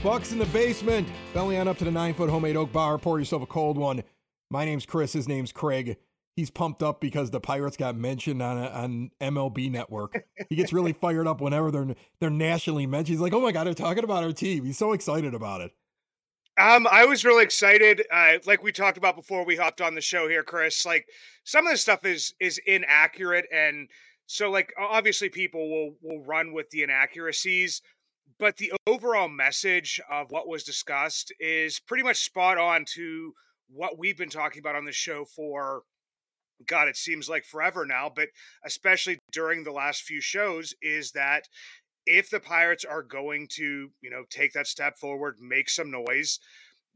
Bucs in the Basement. Belly on up to the nine foot homemade oak bar. Pour yourself a cold one. My name's Chris. His name's Craig. He's pumped up because the Pirates got mentioned on on MLB Network. He gets really fired up whenever they're they're nationally mentioned. He's like, "Oh my god, they're talking about our team." He's so excited about it. Um, I was really excited. Uh, like we talked about before we hopped on the show here, Chris. Like some of this stuff is is inaccurate, and so like obviously people will will run with the inaccuracies, but the overall message of what was discussed is pretty much spot on to what we've been talking about on the show for. God, it seems like forever now, but especially during the last few shows, is that if the Pirates are going to, you know, take that step forward, make some noise,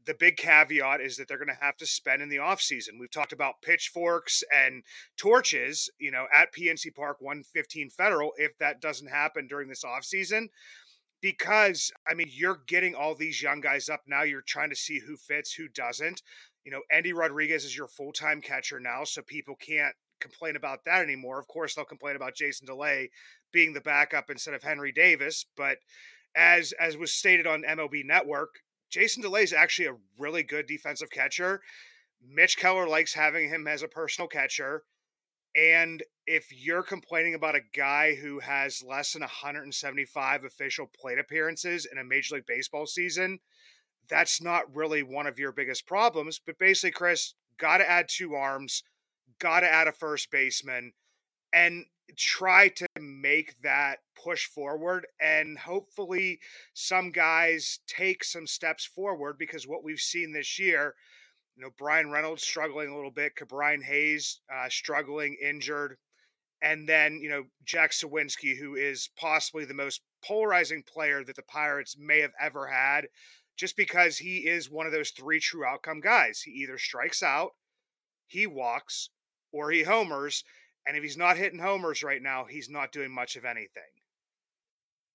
the big caveat is that they're going to have to spend in the offseason. We've talked about pitchforks and torches, you know, at PNC Park 115 Federal if that doesn't happen during this offseason. Because, I mean, you're getting all these young guys up now. You're trying to see who fits, who doesn't. You know, Endy Rodriguez is your full time catcher now, so people can't complain about that anymore. Of course, they'll complain about Jason DeLay being the backup instead of Henry Davis. But as as was stated on MLB Network, Jason DeLay is actually a really good defensive catcher. Mitch Keller likes having him as a personal catcher. And if you're complaining about a guy who has less than 175 official plate appearances in a Major League Baseball season, that's not really one of your biggest problems. But basically, Chris, got to add two arms, got to add a first baseman, and try to make that push forward. And hopefully, some guys take some steps forward because what we've seen this year, you know, Bryan Reynolds struggling a little bit, Brian Hayes uh, struggling, injured. And then, you know, Jack Suwinski, who is possibly the most polarizing player that the Pirates may have ever had, just because he is one of those three true outcome guys. He either strikes out, he walks, or he homers. And if he's not hitting homers right now, he's not doing much of anything.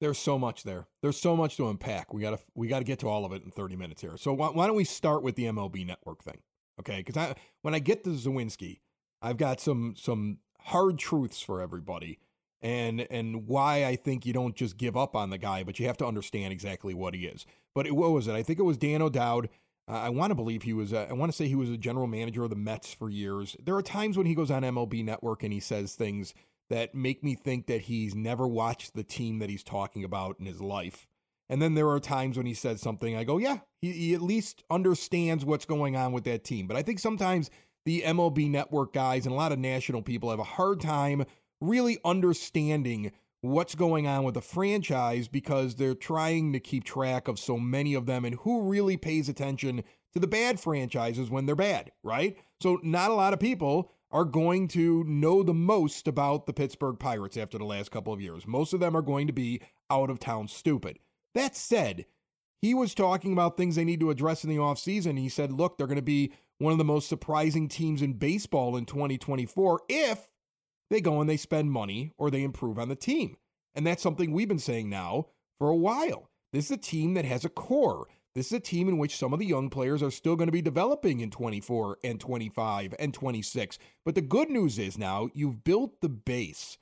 There's so much there. There's so much to unpack. We gotta we gotta get to all of it in 30 minutes here. So why, why don't we start with the MLB Network thing? Okay, because I when I get to Suwinski, I've got some some hard truths for everybody, and and why I think you don't just give up on the guy, but you have to understand exactly what he is. But it, what was it? I think it was Dan O'Dowd. Uh, I want to believe he was. A, I want to say he was a general manager of the Mets for years. There are times when he goes on MLB Network and he says things that make me think that he's never watched the team that he's talking about in his life. And then there are times when he says something, I go, yeah, he, he at least understands what's going on with that team. But I think sometimes the MLB network guys and a lot of national people have a hard time really understanding what's going on with the franchise because they're trying to keep track of so many of them and who really pays attention to the bad franchises when they're bad, right? So not a lot of people are going to know the most about the Pittsburgh Pirates after the last couple of years. Most of them are going to be out of town stupid. That said, he was talking about things they need to address in the offseason. He said, look, they're going to be one of the most surprising teams in baseball in 2024 if they go and they spend money or they improve on the team. And that's something we've been saying now for a while. This is a team that has a core. This is a team in which some of the young players are still going to be developing in 24 and 25 and 26. But the good news is now you've built the base.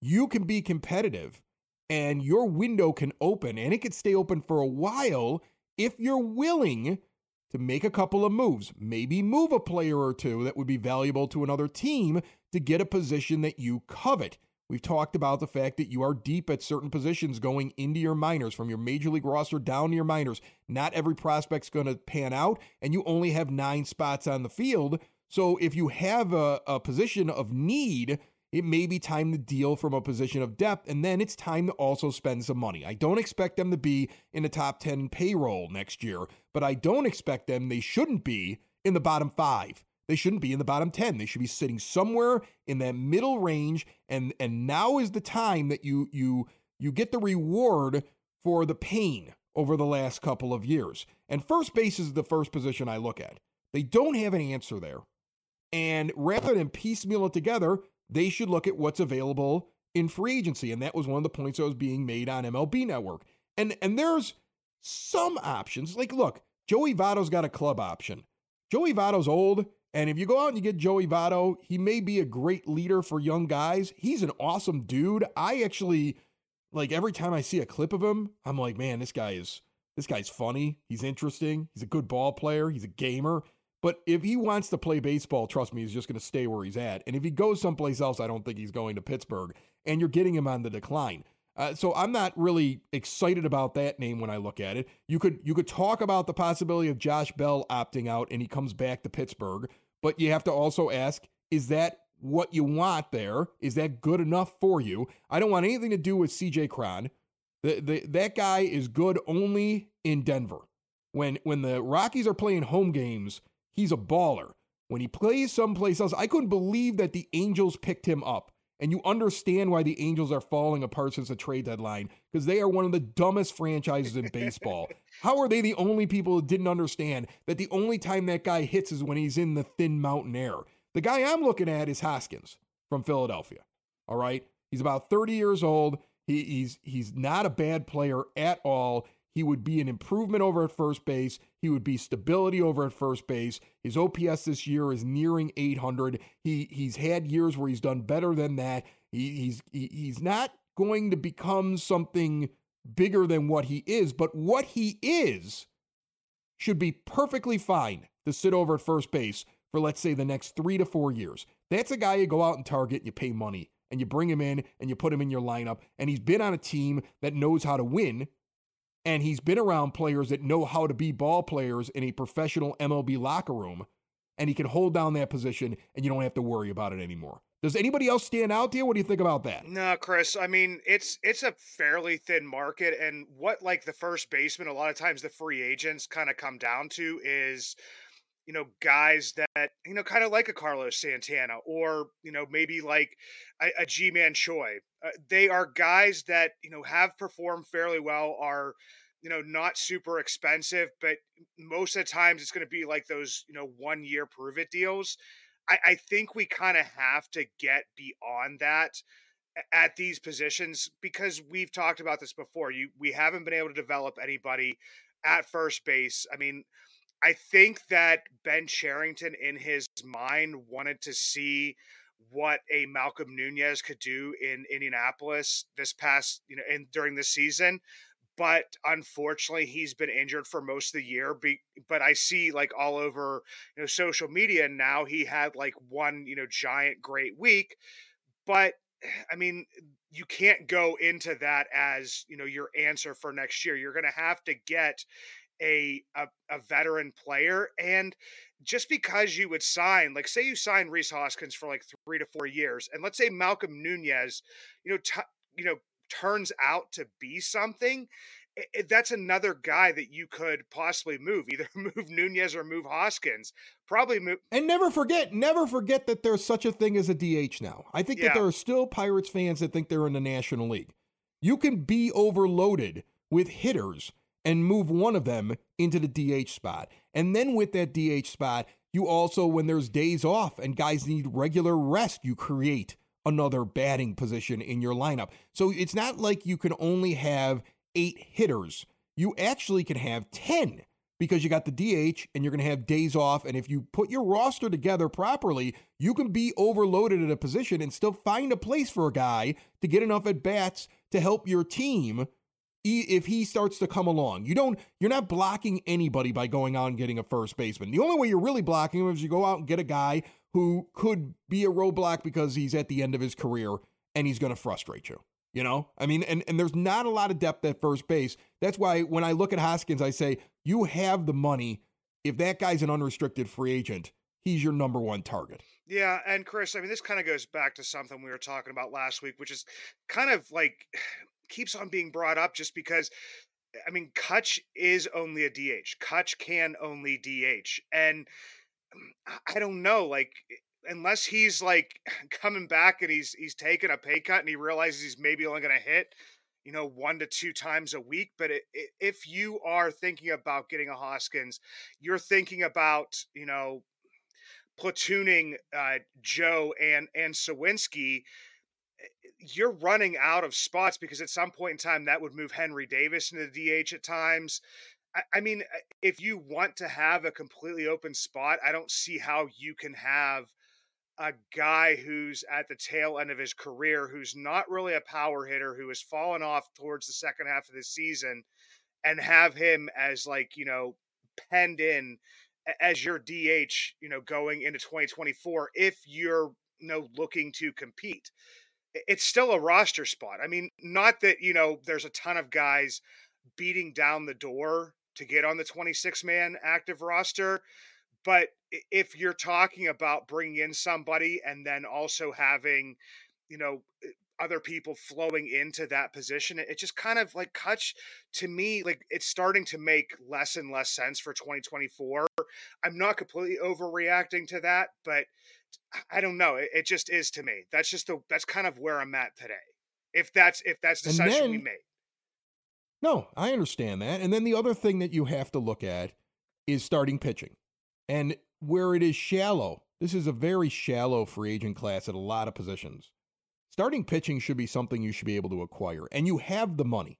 You can be competitive and your window can open and it could stay open for a while if you're willing to make a couple of moves, maybe move a player or two that would be valuable to another team to get a position that you covet. We've talked about the fact that you are deep at certain positions going into your minors, from your major league roster down to your minors. Not every prospect's going to pan out, and you only have nine spots on the field. So if you have a, a position of need, it may be time to deal from a position of depth, and then it's time to also spend some money. I don't expect them to be in the top 10 payroll next year, but I don't expect them, they shouldn't be in the bottom five. They shouldn't be in the bottom 10. They should be sitting somewhere in that middle range and and now is the time that you you you get the reward for the pain over the last couple of years. And first base is the first position I look at. They don't have an answer there. And rather than piecemeal it together, they should look at what's available in free agency. And that was one of the points that was being made on MLB Network. And and there's some options. Like, look, Joey Votto's got a club option. Joey Votto's old. And if you go out and you get Joey Votto, he may be a great leader for young guys. He's an awesome dude. I actually like every time I see a clip of him, I'm like, man, this guy is this guy's funny. He's interesting. He's a good ball player. He's a gamer. But if he wants to play baseball, trust me, he's just going to stay where he's at. And if he goes someplace else, I don't think he's going to Pittsburgh. And you're getting him on the decline. Uh, so I'm not really excited about that name when I look at it. You could you could talk about the possibility of Josh Bell opting out and he comes back to Pittsburgh, but you have to also ask: Is that what you want there? Is that good enough for you? I don't want anything to do with C.J. Cron. The, the, that guy is good only in Denver. When when the Rockies are playing home games, he's a baller. When he plays someplace else, I couldn't believe that the Angels picked him up. And you understand why the Angels are falling apart since the trade deadline because they are one of the dumbest franchises in baseball. How are they the only people who didn't understand that the only time that guy hits is when he's in the thin mountain air? The guy I'm looking at is Hoskins from Philadelphia. All right. He's about 30 years old. He, he's he's not a bad player at all. He would be an improvement over at first base. He would be stability over at first base. His OPS this year is nearing 800. He he's had years where he's done better than that. He, he's he, he's not going to become something bigger than what he is, but what he is should be perfectly fine to sit over at first base for let's say the next 3 to 4 years. That's a guy you go out and target, you pay money and you bring him in and you put him in your lineup and he's been on a team that knows how to win and he's been around players that know how to be ball players in a professional MLB locker room, and he can hold down that position, and you don't have to worry about it anymore. Does anybody else stand out there? What do you think about that? No, Chris. I mean, it's it's a fairly thin market, and what like the first baseman, a lot of times the free agents kind of come down to is, you know, guys that you know, kind of like a Carlos Santana, or you know, maybe like a, a Ji-Man Choi. Uh, they are guys that you know have performed fairly well, are you know not super expensive, but most of the times it's going to be like those you know one year prove it deals. I, I think we kind of have to get beyond that at these positions because we've talked about this before. You we haven't been able to develop anybody at first base. I mean, I think that Ben Cherington in his mind wanted to see what a Malcolm Nunez could do in Indianapolis this past, you know, and during the season. But unfortunately, he's been injured for most of the year. But I see like all over, you know, social media now he had like one, you know, giant great week. But I mean, you can't go into that as you know your answer for next year. You're going to have to get a, a a veteran player, and just because you would sign, like, say you sign Rhys Hoskins for like three to four years, and let's say Malcolm Nunez, you know, t- you know, turns out to be something. It, that's another guy that you could possibly move, either move Nunez or move Hoskins. Probably move. And never forget, never forget that there's such a thing as a DH now. I think yeah. that there are still Pirates fans that think they're in the National League. You can be overloaded with hitters and move one of them into the DH spot. And then with that DH spot, you also, when there's days off and guys need regular rest, you create another batting position in your lineup. So it's not like you can only have eight hitters. You actually can have 10 because you got the DH and you're going to have days off. And if you put your roster together properly, you can be overloaded at a position and still find a place for a guy to get enough at bats to help your team if he starts to come along. You don't you're not blocking anybody by going out and getting a first baseman. The only way you're really blocking him is you go out and get a guy who could be a roadblock because he's at the end of his career and he's going to frustrate you. You know, I mean, and, and there's not a lot of depth at first base. That's why when I look at Hoskins, I say, you have the money. If that guy's an unrestricted free agent, he's your number one target. Yeah, and Chris, I mean, this kind of goes back to something we were talking about last week, which is kind of like keeps on being brought up just because I mean, Cutch is only a DH. Cutch can only DH. And mm, I don't know, like unless he's like coming back and he's he's taking a pay cut and he realizes he's maybe only going to hit, you know, one to two times a week. But it, it, if you are thinking about getting a Hoskins, you're thinking about you know platooning uh, Joe and and Suwinski you're running out of spots because at some point in time that would move Henry Davis into the DH at times. I, I mean, if you want to have a completely open spot, I don't see how you can have a guy who's at the tail end of his career, who's not really a power hitter, who has fallen off towards the second half of the season, and have him as like you know penned in as your DH, you know, going into 2024 if you're you know looking to compete it's still a roster spot. I mean, not that, you know, there's a ton of guys beating down the door to get on the 26 man active roster. But if you're talking about bringing in somebody and then also having, you know, other people flowing into that position, it just kind of like cuts to me, like it's starting to make less and less sense for 2024. I'm not completely overreacting to that, but I don't know. It, it, just is to me. That's just the that's kind of where I'm at today. If that's if that's the decision then, we made. No, I understand that. And then the other thing that you have to look at is starting pitching. And where it is shallow, this is a very shallow free agent class at a lot of positions. Starting pitching should be something you should be able to acquire, and you have the money.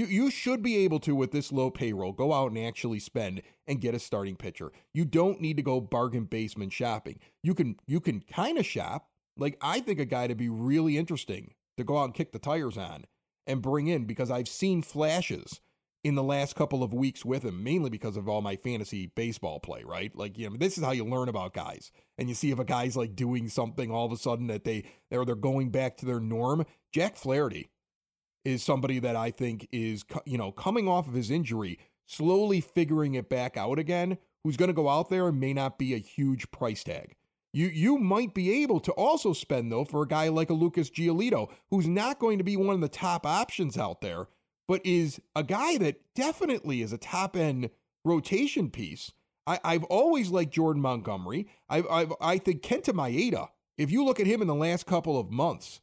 You, you should be able to, with this low payroll, go out and actually spend and get a starting pitcher. You don't need to go bargain basement shopping. You can you can kind of shop. Like I think a guy to be really interesting to go out and kick the tires on and bring in because I've seen flashes in the last couple of weeks with him, mainly because of all my fantasy baseball play, right? Like, you know, this is how you learn about guys. And you see if a guy's like doing something all of a sudden that they they're they're going back to their norm. Jack Flaherty is somebody that I think is, you know, coming off of his injury, slowly figuring it back out again, who's going to go out there and may not be a huge price tag. You you might be able to also spend though for a guy like a Lucas Giolito, who's not going to be one of the top options out there, but is a guy that definitely is a top end rotation piece. I, I've always liked Jordan Montgomery. I I I think Kenta Maeda. If you look at him in the last couple of months,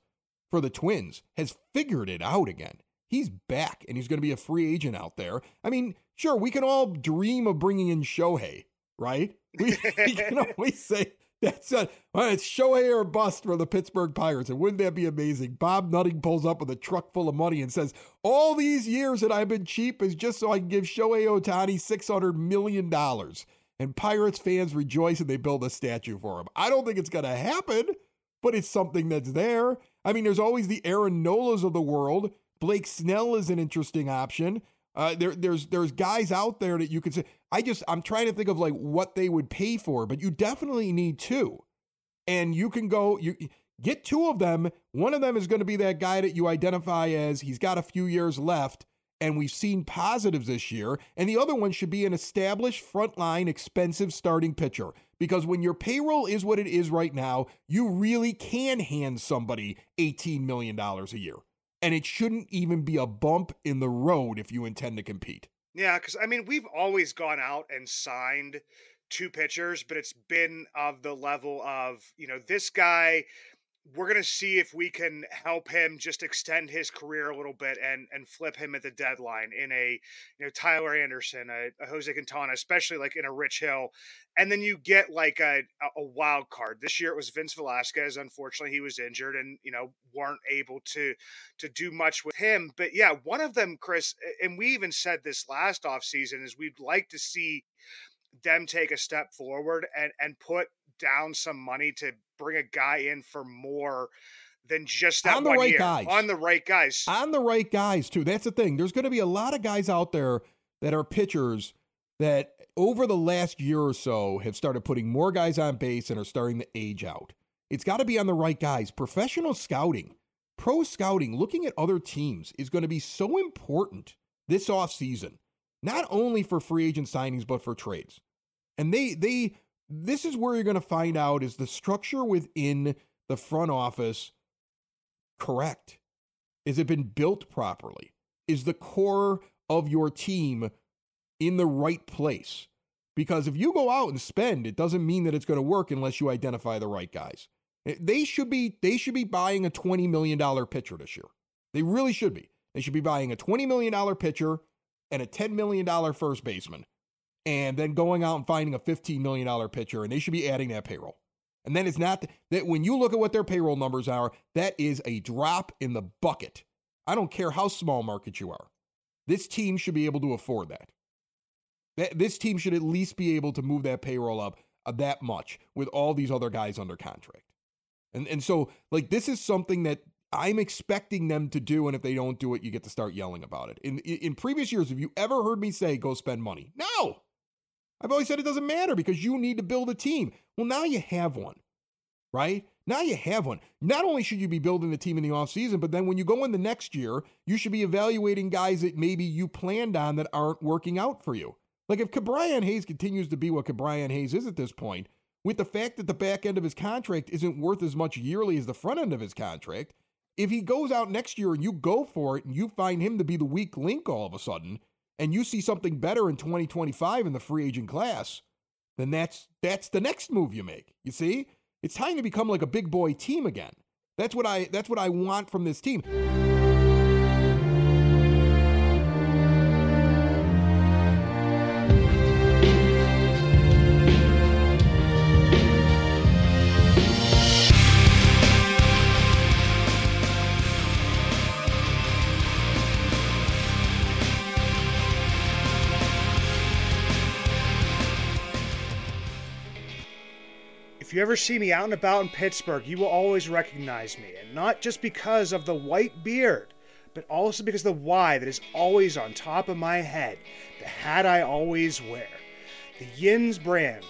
for the Twins has figured it out again. He's back and he's going to be a free agent out there. I mean, sure, we can all dream of bringing in Shohei, right? We, we can always say that's a, well, it's Shohei or bust for the Pittsburgh Pirates. And wouldn't that be amazing? Bob Nutting pulls up with a truck full of money and says, All these years that I've been cheap is just so I can give Shohei Ohtani $600 million. And Pirates fans rejoice and they build a statue for him. I don't think it's going to happen, but it's something that's there. I mean, there's always the Aaron Nolas of the world. Blake Snell is an interesting option. Uh, there, there's there's guys out there that you could say. I just I'm trying to think of like what they would pay for, but you definitely need two, and you can go you get two of them. One of them is going to be that guy that you identify as he's got a few years left, and we've seen positives this year, and the other one should be an established frontline expensive starting pitcher because when your payroll is what it is right now, you really can hand somebody $18 million a year. And it shouldn't even be a bump in the road if you intend to compete. Yeah, because I mean, we've always gone out and signed two pitchers, but it's been of the level of, you know, this guy we're going to see if we can help him just extend his career a little bit and and flip him at the deadline in a you know Tyler Anderson, a, a Jose Quintana, especially like in a Rich Hill, and then you get like a a wild card. This year it was Vince Velasquez. Unfortunately, he was injured and you know weren't able to to do much with him. But yeah, one of them, Chris, and we even said this last off season is we'd like to see them take a step forward and and put down some money to bring a guy in for more than just that On the right year. guys. On the right guys. on the right guys too. That's the thing. There's going to be a lot of guys out there that are pitchers that over the last year or so have started putting more guys on base and are starting to age out. It's got to be on the right guys. Professional scouting, pro scouting, looking at other teams is going to be so important this offseason, not only for free agent signings but for trades. And they they this is where you're going to find out is the structure within the front office correct? Is it been built properly? Is the core of your team in the right place? Because if you go out and spend, it doesn't mean that it's going to work unless you identify the right guys. Eh, They should be they should be buying a $20 million pitcher this year. They really should be. They should be buying a $20 million pitcher and a $10 million first baseman and then going out and finding a $15 million pitcher and they should be adding that payroll. And then it's not that when you look at what their payroll numbers are, that is a drop in the bucket. I don't care how small market you are. This team should be able to afford that. That this team should at least be able to move that payroll up uh, that much with all these other guys under contract. And and so like this is something that I'm expecting them to do and if they don't do it you get to start yelling about it. In in in previous years have you ever heard me say go spend money? No. I've always said it doesn't matter because you need to build a team. Well, now you have one, right? Now you have one. Not only should you be building the team in the offseason, but then when you go in the next year, you should be evaluating guys that maybe you planned on that aren't working out for you. Like if Ke'Bryan Hayes continues to be what Ke'Bryan Hayes is at this point, with the fact that the back end of his contract isn't worth as much yearly as the front end of his contract, if he goes out next year and you go for it and you find him to be the weak link all of a sudden, and you see something better in 2025 in the free agent class, then that's that's the next move you make. You see? It's time to become like a big boy team again. That's what I that's what I want from this team. You ever see me out and about in Pittsburgh, you will always recognize me, and not just because of the white beard, but also because of the Y that is always on top of my head, the hat I always wear. The Yinzz brand,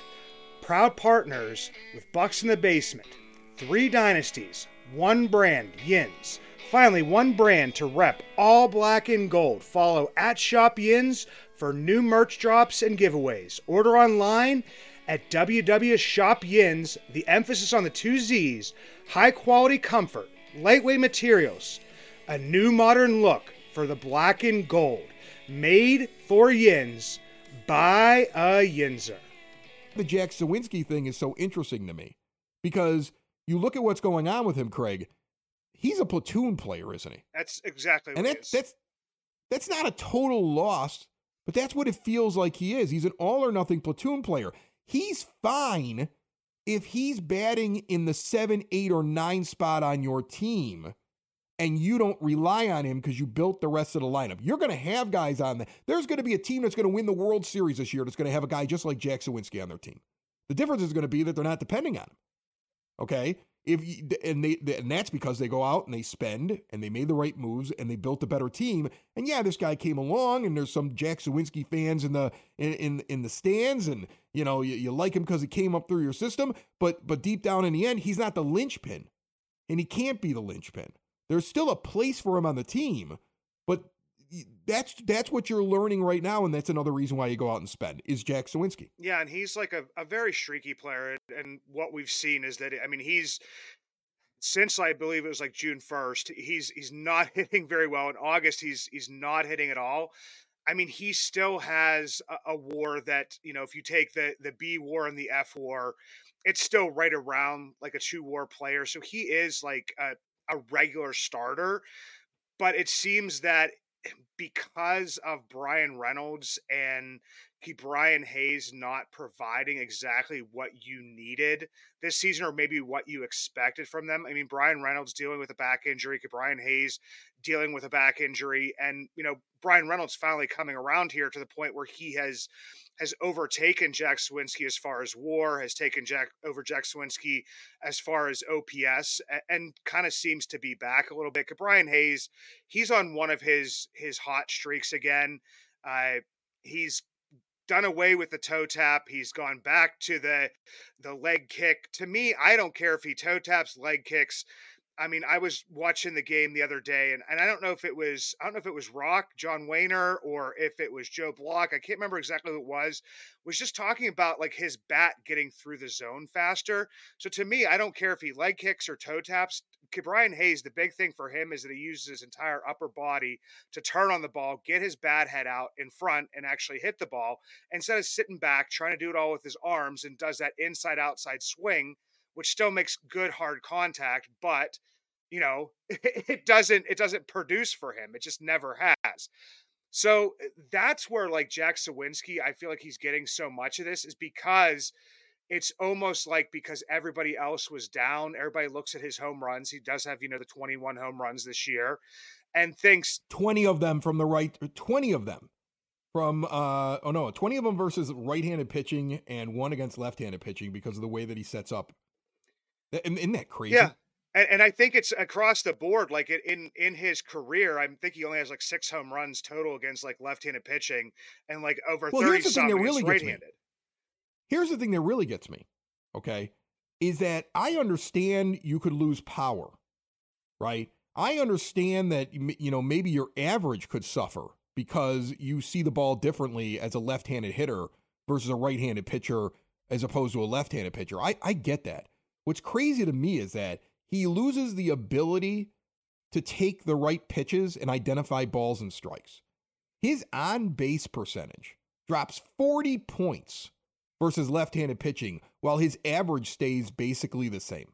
proud partners with Bucs in the Basement. Three dynasties, one brand, Yinzz. Finally, one brand to rep all black and gold. Follow at Shop Yinzz for new merch drops and giveaways. Order online at www.shopyinzz. The emphasis on the two Z's, high quality comfort, lightweight materials, a new modern look for the black and gold. Made for Yins by a Yinzer. The Jack Suwinski thing is so interesting to me because you look at what's going on with him, Craig. He's a platoon player, isn't he? That's exactly And what that, it is. that's that's not a total loss, but that's what it feels like he is. He's an all or nothing platoon player. He's fine if he's batting in the seven, eight, or nine spot on your team and you don't rely on him because you built the rest of the lineup. You're going to have guys on there. There's going to be a team that's going to win the World Series this year that's going to have a guy just like Jack Suwinski on their team. The difference is going to be that they're not depending on him. Okay? If you, and they and that's because they go out and they spend and they made the right moves and they built a better team. And yeah, this guy came along and there's some Jack Suwinski fans in the in in, in the stands and you know you, you like him because he came up through your system, but but deep down in the end, he's not the linchpin, and he can't be the linchpin. There's still a place for him on the team, that's that's what you're learning right now, and that's another reason why you go out and spend is Jack Suwinski. Yeah, and he's like a, a very streaky player. And what we've seen is that I mean he's since I believe it was like June first, he's he's not hitting very well. In August, he's he's not hitting at all. I mean, he still has a, a war that you know, if you take the the B war and the F war, it's still right around like a two war player. So he is like a, a regular starter. But it seems that because of Bryan Reynolds and Brian Hayes not providing exactly what you needed this season, or maybe what you expected from them. I mean, Bryan Reynolds dealing with a back injury, Brian Hayes dealing with a back injury, and you know, Bryan Reynolds finally coming around here to the point where he has has overtaken Jack Suwinski as far as WAR, has taken Jack over Jack Suwinski as far as OPS, and, and kind of seems to be back a little bit. Brian Hayes, he's on one of his his hot streaks again. Uh, he's done away with the toe tap. He's gone back to the the leg kick. To me, I don't care if he toe taps, leg kicks. I mean, I was watching the game the other day, and, and I don't know if it was I don't know if it was Rock, John Wehner, or if it was Joe Block. I can't remember exactly who it was. Was just talking about like his bat getting through the zone faster. So to me, I don't care if he leg kicks or toe taps. Brian Hayes, the big thing for him is that he uses his entire upper body to turn on the ball, get his bat head out in front, and actually hit the ball instead of sitting back trying to do it all with his arms and does that inside outside swing which still makes good hard contact, but you know, it doesn't it doesn't produce for him. It just never has. So eh, that's where like Jack Suwinski, I feel like he's getting so much of this is because it's almost like because everybody else was down, everybody looks at his home runs. He does have, you know, the 21 home runs this year and thinks 20 of them from the right 20 of them from uh oh no 20 of them versus right-handed pitching and one against left-handed pitching because of the way that he sets up isn't that crazy? Yeah. And, and I think it's across the board. Like in in his career, I think he only has like six home runs total against like left-handed pitching, and like over well, thirty something really right-handed. Here's the thing that really gets me. Okay, is that I understand you could lose power, right? I understand that you know maybe your average could suffer because you see the ball differently as a left-handed hitter versus a right-handed pitcher as opposed to a left-handed pitcher. I I get that. What's crazy to me is that he loses the ability to take the right pitches and identify balls and strikes. His on base percentage drops 40 points versus left handed pitching, while his average stays basically the same.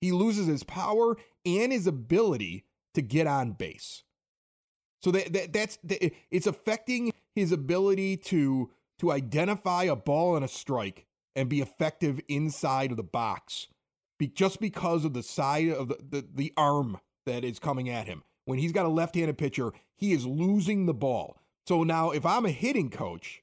He loses his power and his ability to get on base. So that, that that's that, it's affecting his ability to to identify a ball and a strike and be effective inside of the box be, just because of the side of the, the, the arm that is coming at him. When he's got a left handed pitcher, he is losing the ball. So now, if I'm a hitting coach,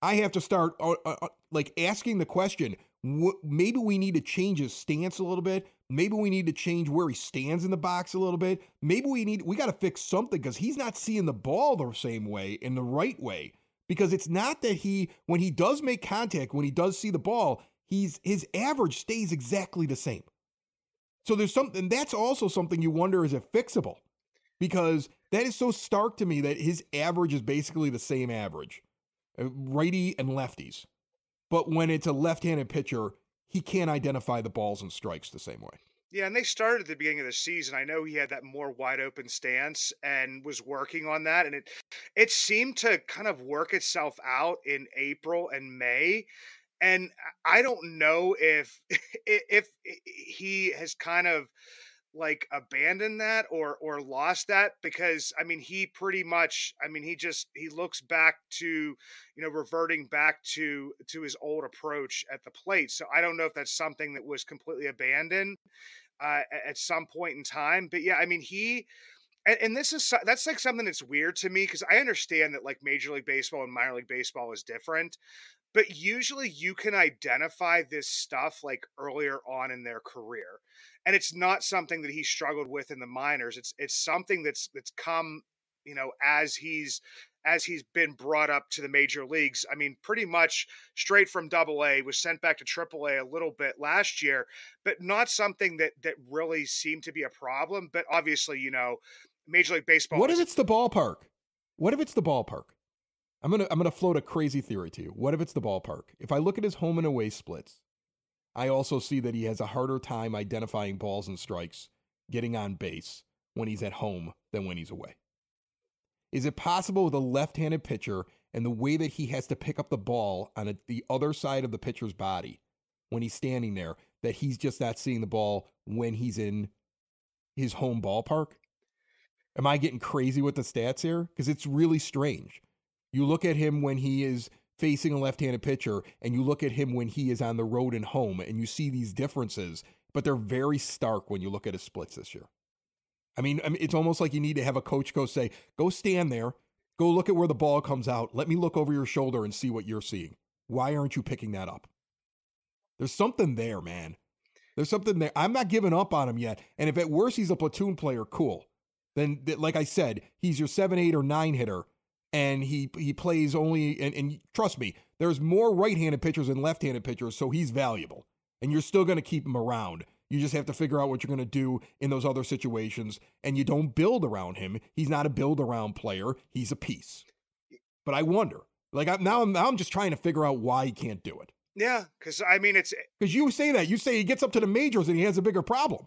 I have to start uh, uh, uh like asking the question wh- maybe we need to change his stance a little bit. Maybe we need to change where he stands in the box a little bit. Maybe we need we got to fix something because he's not seeing the ball the same way in the right way because it's not that he when he does make contact when he does see the ball he's his average stays exactly the same. So there's something that's also something you wonder is it fixable? Because that is so stark to me that his average is basically the same average uh, righty and lefties. But when it's a left-handed pitcher he can't identify the balls and strikes the same way yeah, and they started at the beginning of the season. I know he had that more wide open stance and was working on that, and it it seemed to kind of work itself out in April and May. And I don't know if if he has kind of like abandoned that or or lost that because I mean he pretty much I mean he just he looks back to you know reverting back to to his old approach at the plate so I don't know if that's something that was completely abandoned uh, at some point in time. But yeah, I mean, he and, and this is that's like something that's weird to me because I understand that like Major League Baseball and minor league baseball is different, but usually you can identify this stuff like earlier on in their career and it's not something that he struggled with in the minors it's it's something that's that's come you know as he's as he's been brought up to the major leagues. I mean, pretty much straight from double A, was sent back to triple A a little bit last year, but not something that that really seemed to be a problem. But obviously, you know, Major League Baseball. What if it's the ballpark? What if it's the ballpark? I'm gonna I'm gonna float a crazy theory to you. What if it's the ballpark? If I look at his home and away splits, I also see that he has a harder time identifying balls and strikes, getting on base when he's at home than when he's away. Is it possible with a left handed pitcher and the way that he has to pick up the ball on a, the other side of the pitcher's body when he's standing there that he's just not seeing the ball when he's in his home ballpark? Am I getting crazy with the stats here? Because it's really strange. You look at him when he is facing a left handed pitcher, and you look at him when he is on the road and home, and you see these differences, but they're very stark when you look at his splits this year. I mean, I mean, it's almost like you need to have a coach go say, go stand there, Go look at where the ball comes out. Let me look over your shoulder and see what you're seeing. Why aren't you picking that up? There's something there, man. There's something there. I'm not giving up on him yet. And if at worst he's a platoon player, cool. Then, like I said, he's your seven, eight, or nine hitter, and he he plays only. And, and trust me, there's more right-handed pitchers than left-handed pitchers, so he's valuable. And you're still going to keep him around. You just have to figure out what you're going to do in those other situations, and you don't build around him. He's not a build-around player. He's a piece. But I wonder, like I, now, I'm now I'm just trying to figure out why he can't do it. Yeah, because I mean, it's eh Because you say that you say he gets up to the majors and he has a bigger problem.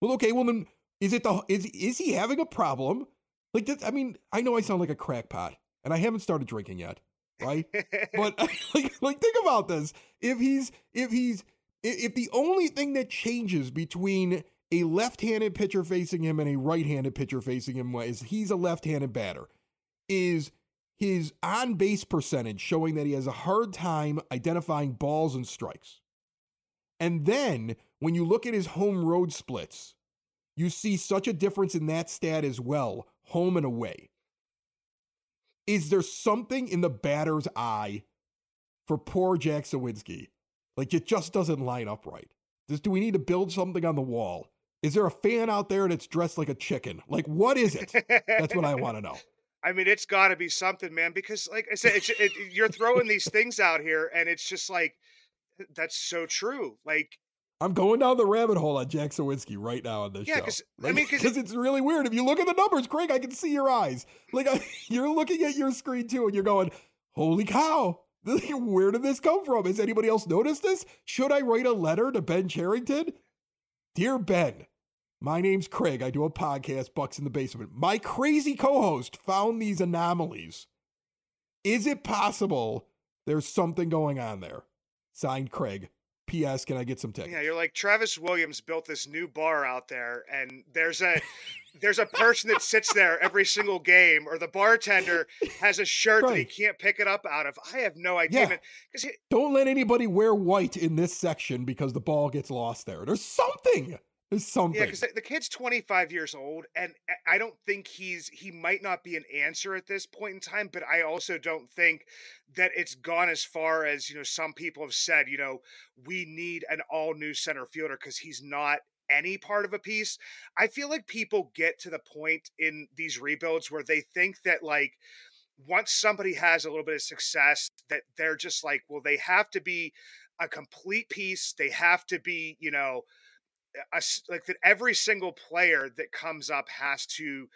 Well, okay, well then is it the is is he having a problem? Like this, I mean, I know I sound like a crackpot, and I haven't started drinking yet, right? but like like think about this: if he's if he's if the only thing that changes between a left-handed pitcher facing him and a right-handed pitcher facing him is he's a left-handed batter, is his on base percentage showing that he has a hard time identifying balls and strikes. And then when you look at his home road splits, you see such a difference in that stat as well, home and away. Is there something in the batter's eye for poor Jack Suwinski? Like it just doesn't line up right. Does, do we need to build something on the wall? Is there a fan out there that's dressed like a chicken? Like what is it? That's what I want to know. I mean, it's got to be something, man. Because, like I said, it's, it, you're throwing these things out here, and it's just like that's so true. Like, I'm going down the rabbit hole on Jack Suwinski right now on this show. Yeah, show. 'cause- I Like, mean, 'cause because it's really weird. If you look at the numbers, Craig, I can see your eyes. Like I, you're looking at your screen too, and you're going, "Holy cow! Where did this come from? Has anybody else noticed this? Should I write a letter to Ben Cherington? Dear Ben, my name's Craig. I do a podcast, Bucs in the Basement. My crazy co-host found these anomalies. Is it possible there's something going on there? Signed, Craig. P.S. Can I get some tickets? yeah, you're like Travis Williams built this new bar out there, and there's a there's a person that sits there every single game, or the bartender has a shirt that he can't pick it up out of. I have no idea, Yeah. because Don't let anybody wear white in this section because the ball gets lost there. There's something. There's something. Yeah, because the, kid's 25 years old, and I- I don't think he's he might not be an answer at this point in time. But I also don't think that it's gone as far as you know. Some people have said, you know, we need an all new center fielder because he's not any part of a piece. I feel like people get to the point in these rebuilds where they think that like once somebody has a little bit of success, that they're just like, well, they have to be a complete piece. They have to be, you know a like that every single player that comes up has to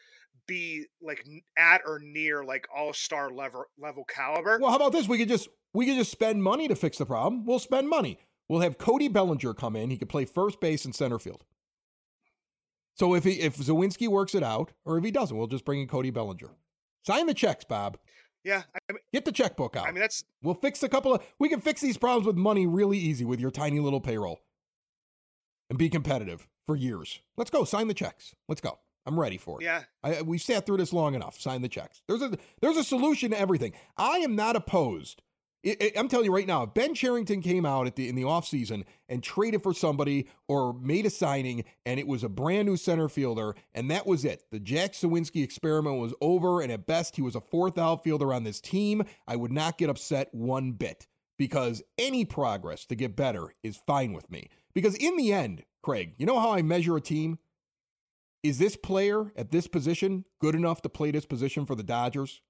be like at or near like all-star level level caliber. well, how about this? We could just we could just spend money to fix the problem. We'll spend money. We'll have Cody Bellinger come in. He could play first base and center field. So if he if Suwinski works it out, or if he doesn't, we'll just bring in Cody Bellinger. Sign the checks, Bob. yeah, I mean, Get the checkbook out. I mean that's We'll fix a couple of. We can fix these problems with money really easy with your tiny little payroll, and be competitive for years. Let's go. Sign the checks. Let's go. I'm ready for it. yeah. I, we sat through this long enough. Sign the checks. There's a there's a solution to everything. I am not opposed. I'm telling you right now, if Ben Cherington came out at the in the offseason and traded for somebody or made a signing and it was a brand new center fielder and that was it. The Jack Suwinski experiment was over and at best he was a fourth outfielder on this team. I would not get upset one bit because any progress to get better is fine with me. Because in the end, Craig, you know how I measure a team? Is this player at this position good enough to play this position for the Dodgers?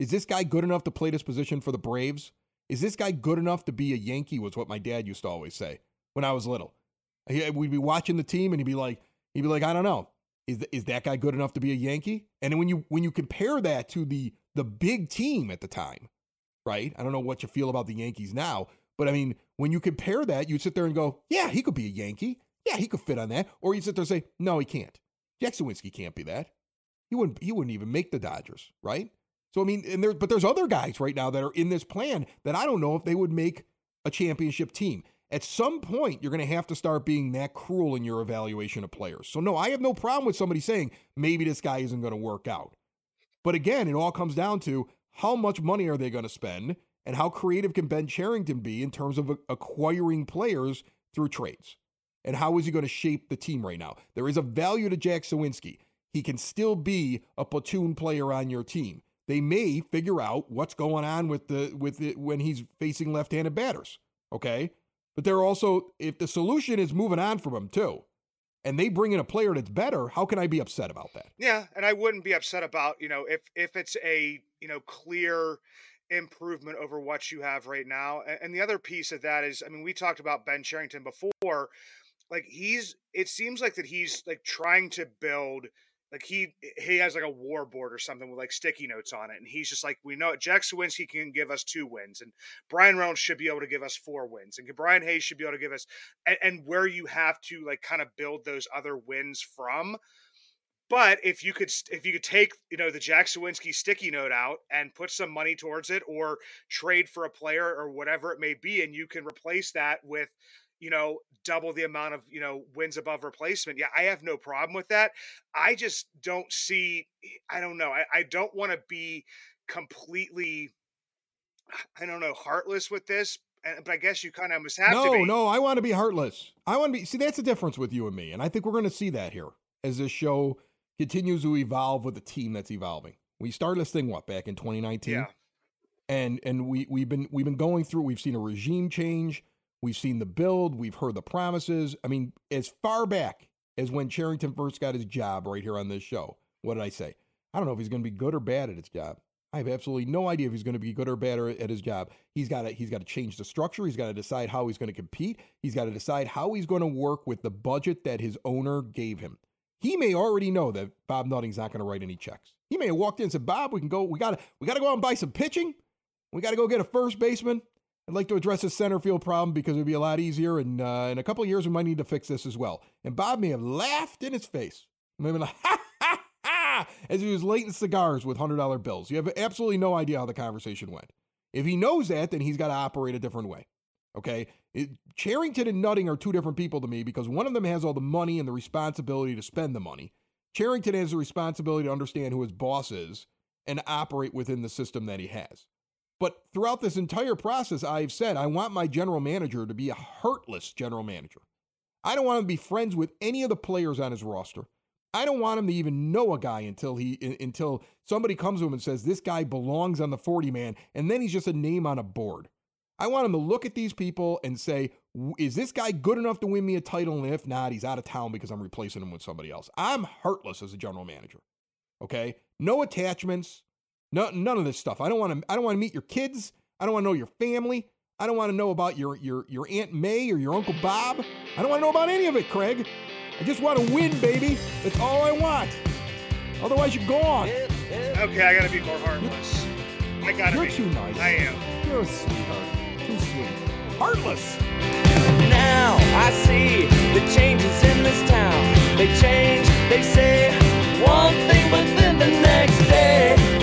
Is this guy good enough to play this position for the Braves? Is this guy good enough to be a Yankee? Was what my dad used to always say when I was little. He- We'd be watching the team, and he'd be like, he'd be like, I don't know, is is that guy good enough to be a Yankee? And when you when you compare that to the the big team at the time, right? I don't know what you feel about the Yankees now, but I mean, when you compare that, you sit there and go, yeah, he could be a Yankee. Yeah, he could fit on that. Or you sit there and say, no, he can't. Jack Suwinski can't be that. He wouldn't. He wouldn't even make the Dodgers, right? So I mean, and there, but there's other guys right now that are in this plan that I don't know if they would make a championship team. At some point, you're going to have to start being that cruel in your evaluation of players. So no, I have no problem with somebody saying maybe this guy isn't going to work out. But again, it all comes down to how much money are they going to spend and how creative can Ben Cherington be in terms of acquiring players through trades. And how is he going to shape the team right now? There is a value to Jack Suwinski. He can still be a platoon player on your team. they may figure out what's going on with the with it when he's facing left-handed batters. Okay, but they're also if the solution is moving on from him too, and they bring in a player that's better, how can I be upset about that? Yeah, and I wouldn't be upset about you know if if it's a you know clear improvement over what you have right now. And the other piece of that is, I mean, we talked about Ben Cherington before. Like he's, it seems like that he's like trying to build like he he has like a war board or something with like sticky notes on it and he's just like we know it. jack Suwinski can give us two wins and Bryan reynolds should be able to give us four wins and brian hayes should be able to give us and, and where you have to like kind of build those other wins from but if you could if you could take you know the jack Suwinski sticky note out and put some money towards it or trade for a player or whatever it may be and you can replace that with you know, double the amount of, you know, wins above replacement. Yeah, I have no problem with that. I just don't see, I don't know. I, I don't want to be completely, I don't know, heartless with this. But I guess you kind of must have no, to be. No, I want to be heartless. I want to be, see, that's the difference with you and me. And I think we're going to see that here as this show continues to evolve with a team that's evolving. We started this thing, what, back in 2019? Yeah. And, and we, we've been we've been going through we've seen a regime change We've seen the build, we've heard the promises. I mean, as far back as when Cherington first got his job right here on this show, what did I say? I don't know if he's going to be good or bad at his job. I have absolutely no idea if he's going to be good or bad at his job. He's got to he's got to change the structure. He's got to decide how he's going to compete. He's got to decide how he's going to work with the budget that his owner gave him. He may already know that Bob Nutting's not going to write any checks. He may have walked in and said, "Bob, we can go. We got to we got to go out and buy some pitching. We got to go get a first baseman. I'd like to address the center field problem because it would be a lot easier. And uh, in a couple of years, we might need to fix this as well. And Bob may have laughed in his face. Maybe like, ha, ha, ha, as he was lighting cigars with $100 bills. You have absolutely no idea how the conversation went. If he knows that, then he's got to operate a different way. Okay? It, Cherington and Nutting are two different people to me because one of them has all the money and the responsibility to spend the money. Cherington has the responsibility to understand who his boss is and operate within the system that he has. But throughout this entire process, I've said I want my general manager to be a heartless general manager. I don't want him to be friends with any of the players on his roster. I don't want him to even know a guy until he until somebody comes to him and says this guy belongs on the 40 man and then he's just a name on a board. I want him to look at these people and say, is this guy good enough to win me a title? And if not, he's out of town because I'm replacing him with somebody else. I'm heartless as a general manager. Okay? No attachments, no, none of this stuff. I don't want to. I don't want to meet your kids. I don't want to know your family. I don't want to know about your your your Aunt May or your Uncle Bob. I don't want to know about any of it, Craig. I just want to win, baby. That's all I want. Otherwise, you're gone. Okay, I gotta be more heartless. I gotta You're be. too nice. I am. You're a sweetheart. Heartless. Now I see the changes in this town. They change, they say one thing, but then the next day.